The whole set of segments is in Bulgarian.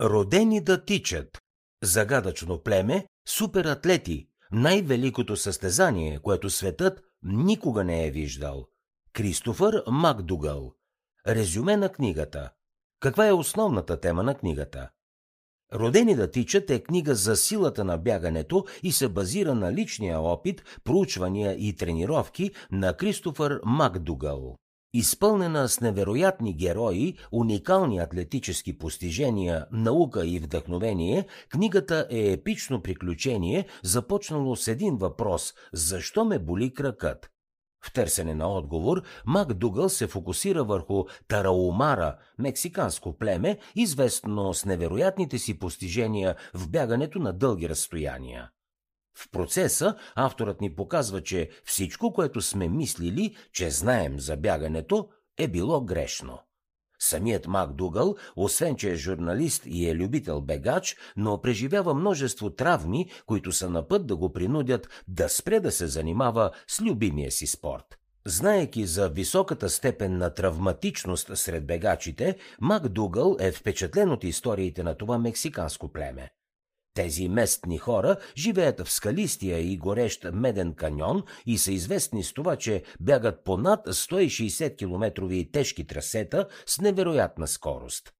Родени да тичат. Загадъчно племе, суператлети, най-великото състезание, което светът никога не е виждал. Кристофър Макдугъл. Резюме на книгата. Каква е основната тема на книгата? Родени да тичат е книга за силата на бягането и се базира на личния опит, проучвания и тренировки на Кристофър Макдугъл. Изпълнена с невероятни герои, уникални атлетически постижения, наука и вдъхновение, книгата е епично приключение, започнало с един въпрос – защо ме боли кракът? В търсене на отговор, Мак Дугъл се фокусира върху Тараумара, мексиканско племе, известно с невероятните си постижения в бягането на дълги разстояния. В процеса авторът ни показва, че всичко, което сме мислили, че знаем за бягането, е било грешно. Самият Мак Дугъл, освен че е журналист и е любител бегач, но преживява множество травми, които са на път да го принудят да спре да се занимава с любимия си спорт. Знаеки за високата степен на травматичност сред бегачите, Мак Дугъл е впечатлен от историите на това мексиканско племе. Тези местни хора живеят в скалистия и горещ меден каньон и са известни с това, че бягат по над 160 километрови тежки трасета с невероятна скорост.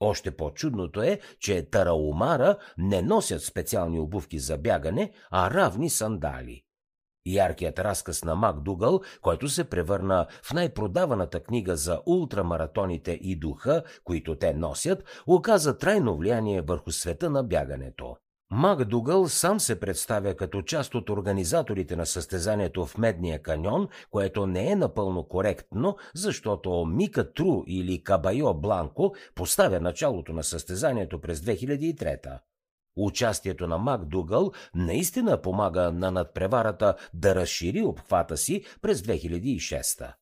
Още по-чудното е, че тараумара не носят специални обувки за бягане, а равни сандали. Яркият разказ на Мак Дугъл, който се превърна в най-продаваната книга за ултрамаратоните и духа, които те носят, оказа трайно влияние върху света на бягането. Мак Дугъл сам се представя като част от организаторите на състезанието в Медния каньон, което не е напълно коректно, защото Мика Тру или Кабайо Бланко поставя началото на състезанието през 2003 Участието на Мак Дугъл наистина помага на надпреварата да разшири обхвата си през 2006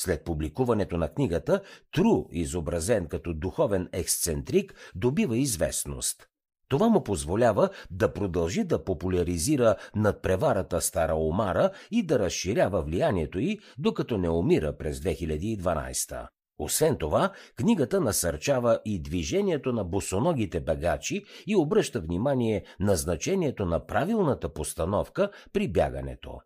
След публикуването на книгата, Тру, изобразен като духовен ексцентрик, добива известност. Това му позволява да продължи да популяризира надпреварата Стара Омара и да разширява влиянието й, докато не умира през 2012. Освен това, книгата насърчава и движението на босоногите багачи и обръща внимание на значението на правилната постановка при бягането.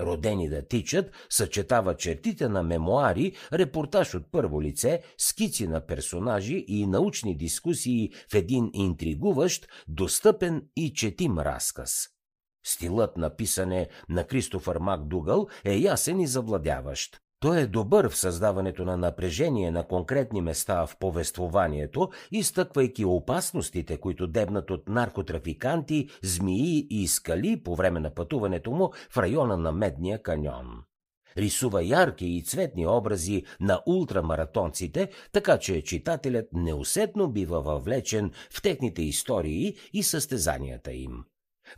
Родени да тичат съчетава чертите на мемуари, репортаж от първо лице, скици на персонажи и научни дискусии в един интригуващ, достъпен и четим разказ. Стилът на писане на Кристофър Макдугъл е ясен и завладяващ. Той е добър в създаването на напрежение на конкретни места в повествованието, изтъквайки опасностите, които дебнат от наркотрафиканти, змии и скали по време на пътуването му в района на Медния каньон. Рисува ярки и цветни образи на ултрамаратонците, така че читателят неусетно бива въвлечен в техните истории и състезанията им.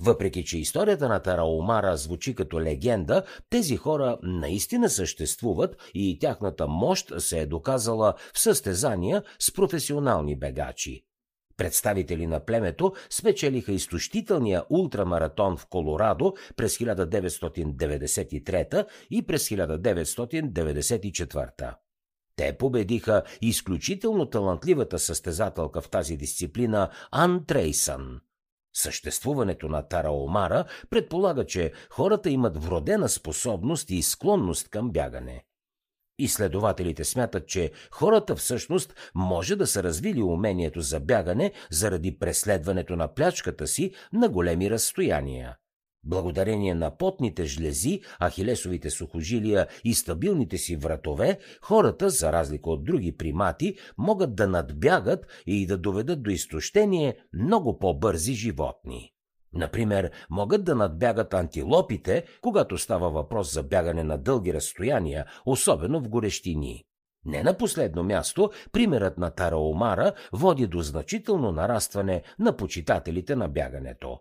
Въпреки, че историята на Тараумара звучи като легенда, тези хора наистина съществуват и тяхната мощ се е доказала в състезания с професионални бегачи. Представители на племето спечелиха изтощителния ултрамаратон в Колорадо през 1993 и през 1994. Те победиха изключително талантливата състезателка в тази дисциплина Ан Трейсън. Съществуването на Тараомара предполага, че хората имат вродена способност и склонност към бягане. Изследователите смятат, че хората всъщност може да са развили умението за бягане заради преследването на плячката си на големи разстояния. Благодарение на потните жлези, ахилесовите сухожилия и стабилните си вратове, хората, за разлика от други примати, могат да надбягат и да доведат до изтощение много по-бързи животни. Например, могат да надбягат антилопите, когато става въпрос за бягане на дълги разстояния, особено в горещини. Не на последно място, примерът на Тараомара води до значително нарастване на почитателите на бягането.